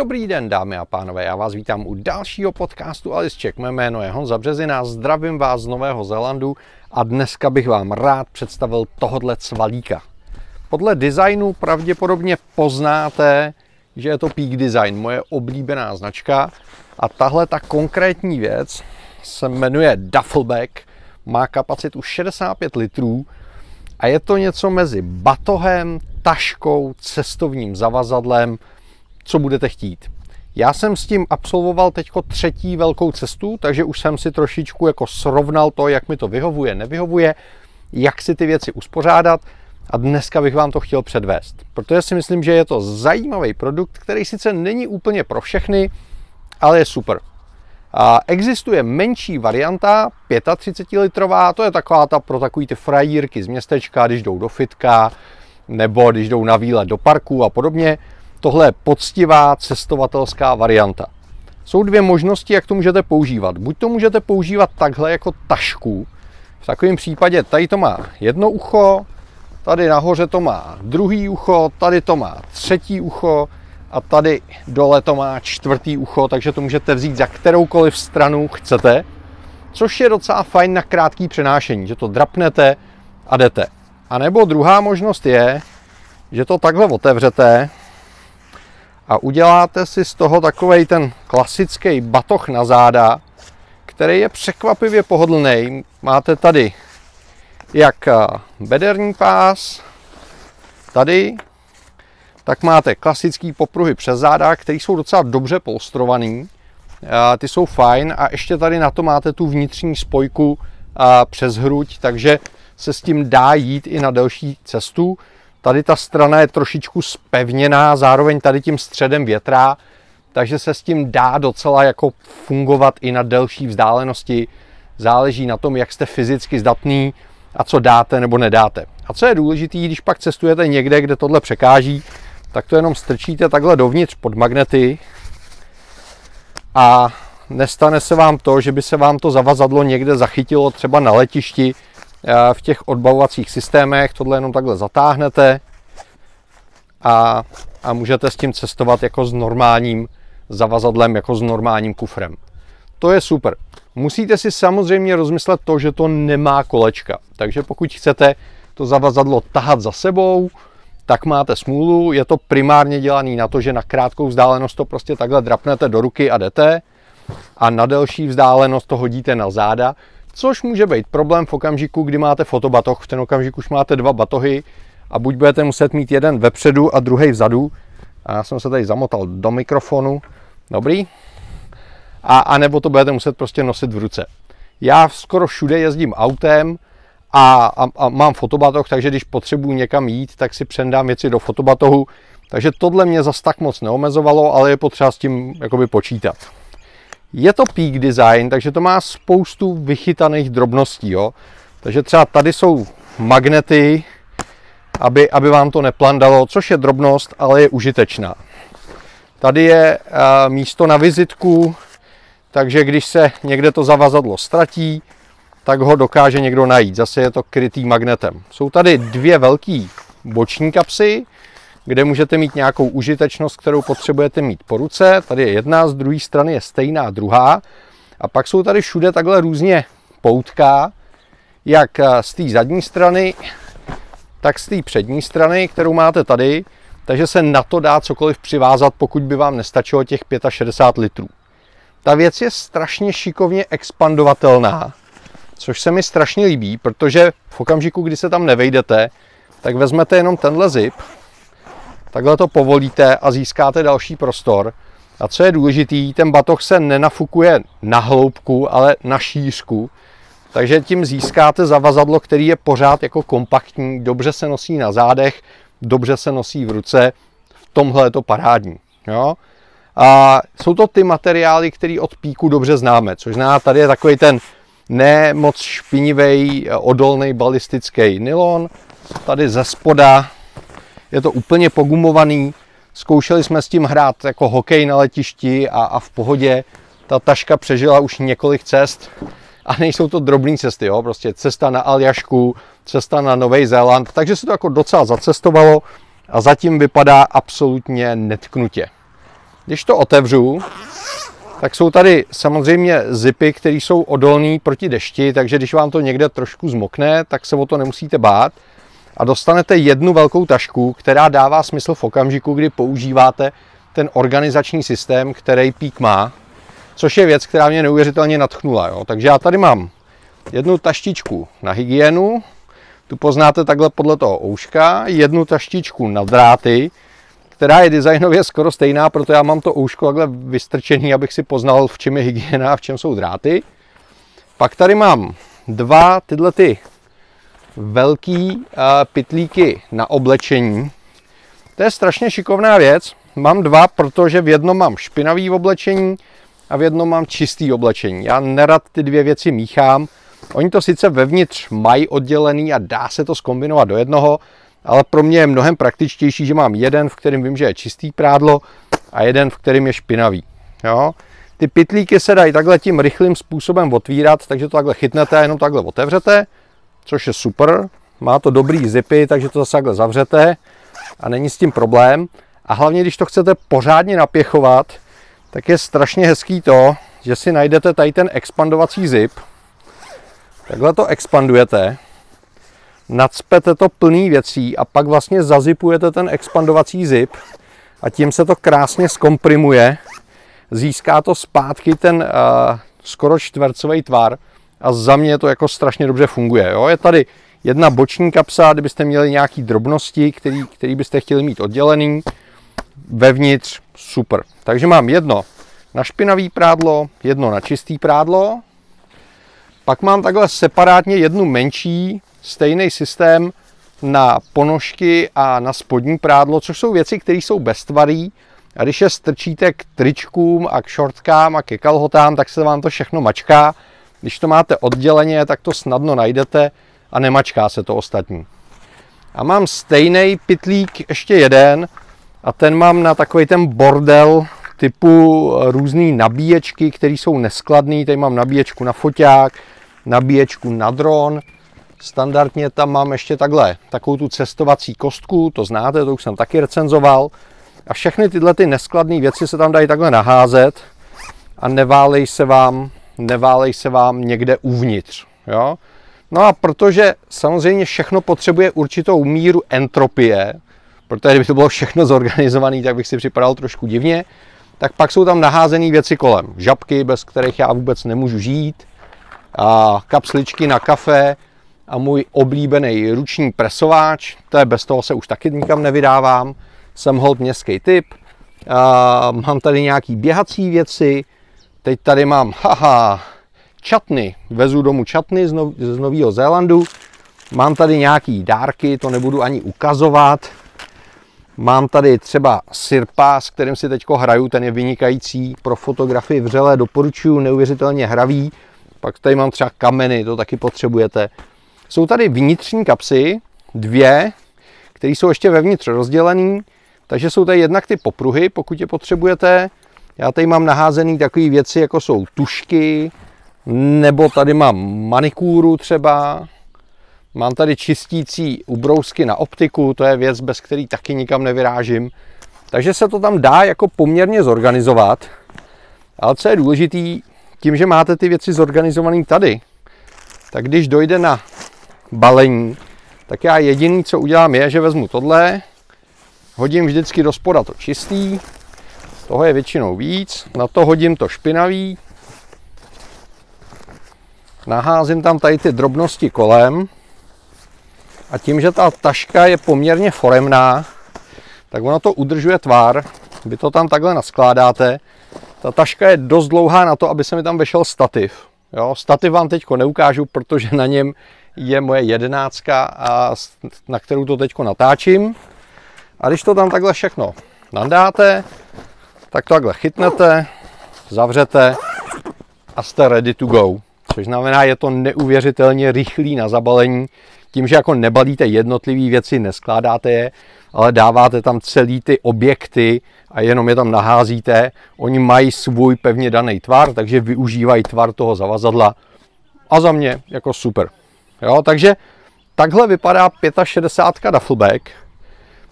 Dobrý den, dámy a pánové, já vás vítám u dalšího podcastu Alice Check. Mé jméno je Honza Březina, zdravím vás z Nového Zélandu a dneska bych vám rád představil tohodle cvalíka. Podle designu pravděpodobně poznáte, že je to Peak Design, moje oblíbená značka a tahle ta konkrétní věc se jmenuje Duffelbag, má kapacitu 65 litrů a je to něco mezi batohem, taškou, cestovním zavazadlem, co budete chtít. Já jsem s tím absolvoval teď třetí velkou cestu, takže už jsem si trošičku jako srovnal to, jak mi to vyhovuje, nevyhovuje, jak si ty věci uspořádat a dneska bych vám to chtěl předvést. Protože si myslím, že je to zajímavý produkt, který sice není úplně pro všechny, ale je super. A existuje menší varianta, 35 litrová, to je taková ta pro takový ty frajírky z městečka, když jdou do fitka, nebo když jdou na výlet do parku a podobně. Tohle je poctivá cestovatelská varianta. Jsou dvě možnosti, jak to můžete používat. Buď to můžete používat takhle jako tašku, v takovém případě tady to má jedno ucho, tady nahoře to má druhý ucho, tady to má třetí ucho a tady dole to má čtvrtý ucho, takže to můžete vzít za kteroukoliv stranu chcete, což je docela fajn na krátký přenášení, že to drapnete a jdete. A nebo druhá možnost je, že to takhle otevřete a uděláte si z toho takový ten klasický batoh na záda, který je překvapivě pohodlný. Máte tady jak eh, bederní pás, tady, tak máte klasický popruhy přes záda, které jsou docela dobře polstrovaný. Eh, ty jsou fajn a ještě tady na to máte tu vnitřní spojku eh, přes hruď, takže se s tím dá jít i na delší cestu. Tady ta strana je trošičku spevněná, zároveň tady tím středem větrá, takže se s tím dá docela jako fungovat i na delší vzdálenosti. Záleží na tom, jak jste fyzicky zdatný a co dáte nebo nedáte. A co je důležité, když pak cestujete někde, kde tohle překáží, tak to jenom strčíte takhle dovnitř pod magnety a nestane se vám to, že by se vám to zavazadlo někde zachytilo třeba na letišti, v těch odbavovacích systémech. Tohle jenom takhle zatáhnete a, a můžete s tím cestovat jako s normálním zavazadlem, jako s normálním kufrem. To je super. Musíte si samozřejmě rozmyslet to, že to nemá kolečka. Takže pokud chcete to zavazadlo tahat za sebou, tak máte smůlu. Je to primárně dělaný na to, že na krátkou vzdálenost to prostě takhle drapnete do ruky a jdete a na delší vzdálenost to hodíte na záda což může být problém v okamžiku, kdy máte fotobatoh. V ten okamžik už máte dva batohy a buď budete muset mít jeden vepředu a druhý vzadu. A já jsem se tady zamotal do mikrofonu. Dobrý. A, a nebo to budete muset prostě nosit v ruce. Já skoro všude jezdím autem a, a, a mám fotobatoh, takže když potřebuji někam jít, tak si přendám věci do fotobatohu. Takže tohle mě zas tak moc neomezovalo, ale je potřeba s tím jakoby počítat. Je to peak design, takže to má spoustu vychytaných drobností. Jo? Takže třeba tady jsou magnety, aby, aby vám to neplandalo, což je drobnost, ale je užitečná. Tady je uh, místo na vizitku, takže když se někde to zavazadlo ztratí, tak ho dokáže někdo najít. Zase je to krytý magnetem. Jsou tady dvě velké boční kapsy, kde můžete mít nějakou užitečnost, kterou potřebujete mít po ruce. Tady je jedna, z druhé strany je stejná druhá. A pak jsou tady všude takhle různě poutka, jak z té zadní strany, tak z té přední strany, kterou máte tady, takže se na to dá cokoliv přivázat, pokud by vám nestačilo těch 65 litrů. Ta věc je strašně šikovně expandovatelná, což se mi strašně líbí, protože v okamžiku, kdy se tam nevejdete, tak vezmete jenom tenhle zip, Takhle to povolíte a získáte další prostor. A co je důležitý, ten batoh se nenafukuje na hloubku, ale na šířku. Takže tím získáte zavazadlo, který je pořád jako kompaktní, dobře se nosí na zádech, dobře se nosí v ruce. V tomhle je to parádní. Jo? A jsou to ty materiály, které od píku dobře známe, což zná, tady je takový ten ne moc špinivý, odolný balistický nylon. Tady ze spoda je to úplně pogumovaný. Zkoušeli jsme s tím hrát jako hokej na letišti a, a v pohodě. Ta taška přežila už několik cest a nejsou to drobné cesty, jo? prostě cesta na Aljašku, cesta na Nový Zéland, takže se to jako docela zacestovalo a zatím vypadá absolutně netknutě. Když to otevřu, tak jsou tady samozřejmě zipy, které jsou odolné proti dešti, takže když vám to někde trošku zmokne, tak se o to nemusíte bát. A dostanete jednu velkou tašku, která dává smysl v okamžiku, kdy používáte ten organizační systém, který Pík má, což je věc, která mě neuvěřitelně natchnula. Jo. Takže já tady mám jednu taštičku na hygienu, tu poznáte takhle podle toho ouška, jednu taštičku na dráty, která je designově skoro stejná, proto já mám to ouško takhle vystrčený, abych si poznal, v čem je hygiena a v čem jsou dráty. Pak tady mám dva tyhle ty velký pitlíky na oblečení. To je strašně šikovná věc. Mám dva, protože v jednom mám špinavý oblečení a v jednom mám čistý oblečení. Já nerad ty dvě věci míchám. Oni to sice vevnitř mají oddělený a dá se to skombinovat do jednoho, ale pro mě je mnohem praktičtější, že mám jeden, v kterém vím, že je čistý prádlo a jeden, v kterém je špinavý. Jo? Ty pitlíky se dají takhle tím rychlým způsobem otvírat, takže to takhle chytnete a jenom takhle otevřete, což je super. Má to dobrý zipy, takže to zase takhle zavřete a není s tím problém. A hlavně, když to chcete pořádně napěchovat, tak je strašně hezký to, že si najdete tady ten expandovací zip. Takhle to expandujete nadspete to plný věcí a pak vlastně zazipujete ten expandovací zip a tím se to krásně zkomprimuje, získá to zpátky ten uh, skoro čtvercový tvar a za mě to jako strašně dobře funguje. Jo? Je tady jedna boční kapsa, kdybyste měli nějaký drobnosti, který, který byste chtěli mít oddělený, vevnitř super. Takže mám jedno na špinavý prádlo, jedno na čistý prádlo, pak mám takhle separátně jednu menší stejný systém na ponožky a na spodní prádlo, což jsou věci, které jsou beztvarý. A když je strčíte k tričkům a k šortkám a ke kalhotám, tak se vám to všechno mačká. Když to máte odděleně, tak to snadno najdete a nemačká se to ostatní. A mám stejný pitlík, ještě jeden, a ten mám na takový ten bordel typu různé nabíječky, které jsou neskladné. Tady mám nabíječku na foťák, nabíječku na dron, Standardně tam mám ještě takhle, takovou tu cestovací kostku, to znáte, to už jsem taky recenzoval. A všechny tyhle ty neskladné věci se tam dají takhle naházet a neválej se vám, neválej se vám někde uvnitř. Jo? No a protože samozřejmě všechno potřebuje určitou míru entropie, protože kdyby to bylo všechno zorganizované, tak bych si připadal trošku divně, tak pak jsou tam naházené věci kolem. Žabky, bez kterých já vůbec nemůžu žít, a kapsličky na kafe, a můj oblíbený ruční presováč, to je bez toho se už taky nikam nevydávám, jsem hold městský typ, a mám tady nějaký běhací věci, teď tady mám, haha, čatny, vezu domů čatny z, Nov- z Nového Zélandu, mám tady nějaký dárky, to nebudu ani ukazovat, Mám tady třeba Sirpa, s kterým si teď hraju, ten je vynikající pro fotografii vřele, doporučuji, neuvěřitelně hravý. Pak tady mám třeba kameny, to taky potřebujete. Jsou tady vnitřní kapsy, dvě, které jsou ještě vevnitř rozdělené, takže jsou tady jednak ty popruhy, pokud je potřebujete. Já tady mám naházený takové věci, jako jsou tušky, nebo tady mám manikúru třeba. Mám tady čistící ubrousky na optiku, to je věc, bez který taky nikam nevyrážím. Takže se to tam dá jako poměrně zorganizovat. Ale co je důležitý, tím, že máte ty věci zorganizované tady, tak když dojde na balení, tak já jediný, co udělám, je, že vezmu tohle, hodím vždycky do spoda to čistý, toho je většinou víc, na to hodím to špinavý, naházím tam tady ty drobnosti kolem a tím, že ta taška je poměrně foremná, tak ono to udržuje tvar, vy to tam takhle naskládáte, ta taška je dost dlouhá na to, aby se mi tam vešel stativ. Jo, stativ vám teď neukážu, protože na něm je moje jedenáctka, a na kterou to teď natáčím. A když to tam takhle všechno nadáte, tak to takhle chytnete, zavřete a jste ready to go. Což znamená, je to neuvěřitelně rychlý na zabalení, tím, že jako nebalíte jednotlivé věci, neskládáte je, ale dáváte tam celý ty objekty a jenom je tam naházíte. Oni mají svůj pevně daný tvar, takže využívají tvar toho zavazadla a za mě jako super. Jo, takže takhle vypadá 65 Duffelback.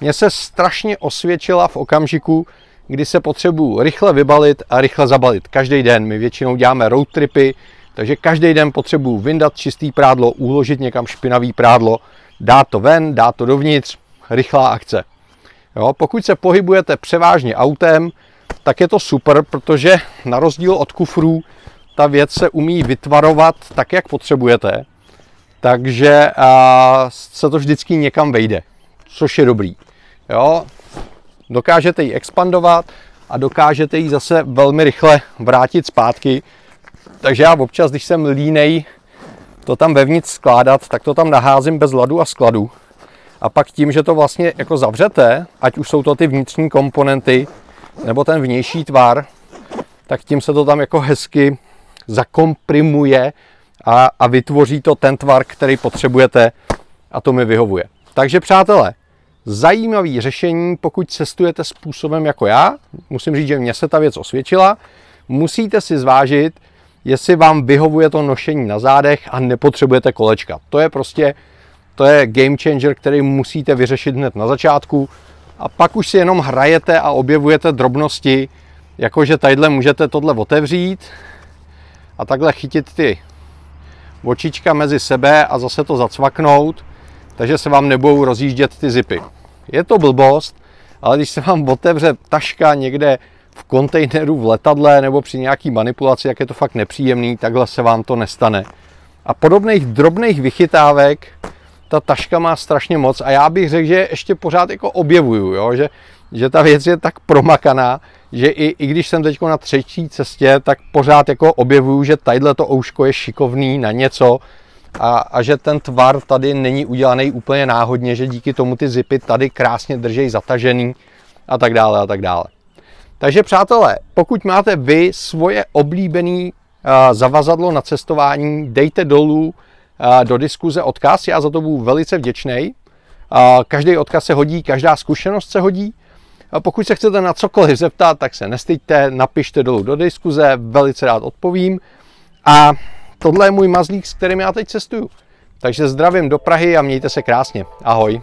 Mně se strašně osvědčila v okamžiku, kdy se potřebuju rychle vybalit a rychle zabalit. Každý den my většinou děláme road tripy, takže každý den potřebuju vyndat čistý prádlo, uložit někam špinavý prádlo, dát to ven, dát to dovnitř, rychlá akce. Jo, pokud se pohybujete převážně autem, tak je to super, protože na rozdíl od kufrů ta věc se umí vytvarovat tak, jak potřebujete, takže se to vždycky někam vejde, což je dobrý. Jo? Dokážete ji expandovat a dokážete ji zase velmi rychle vrátit zpátky. Takže já občas, když jsem línej to tam vevnitř skládat, tak to tam naházím bez ladu a skladu. A pak tím, že to vlastně jako zavřete, ať už jsou to ty vnitřní komponenty, nebo ten vnější tvar, tak tím se to tam jako hezky zakomprimuje a, a vytvoří to ten tvar, který potřebujete a to mi vyhovuje. Takže přátelé, zajímavý řešení, pokud cestujete způsobem jako já, musím říct, že mě se ta věc osvědčila, musíte si zvážit, jestli vám vyhovuje to nošení na zádech a nepotřebujete kolečka. To je prostě, to je game changer, který musíte vyřešit hned na začátku a pak už si jenom hrajete a objevujete drobnosti, jakože tadyhle můžete tohle otevřít a takhle chytit ty očička mezi sebe a zase to zacvaknout, takže se vám nebudou rozjíždět ty zipy. Je to blbost, ale když se vám otevře taška někde v kontejneru v letadle nebo při nějaký manipulaci, jak je to fakt nepříjemný, takhle se vám to nestane. A podobných drobných vychytávek ta taška má strašně moc a já bych řekl, že ještě pořád jako objevuju, jo? Že, že ta věc je tak promakaná, že i, i když jsem teď na třetí cestě, tak pořád jako objevuju, že tadyhle to ouško je šikovný na něco a, a že ten tvar tady není udělaný úplně náhodně, že díky tomu ty zipy tady krásně drží zatažený a tak dále a tak dále. Takže přátelé, pokud máte vy svoje oblíbené zavazadlo na cestování, dejte dolů do diskuze odkaz, já za to budu velice vděčný. Každý odkaz se hodí, každá zkušenost se hodí. Pokud se chcete na cokoliv zeptat, tak se nestyďte, napište dolů do diskuze, velice rád odpovím. A tohle je můj mazlík, s kterým já teď cestuju. Takže zdravím do Prahy a mějte se krásně. Ahoj.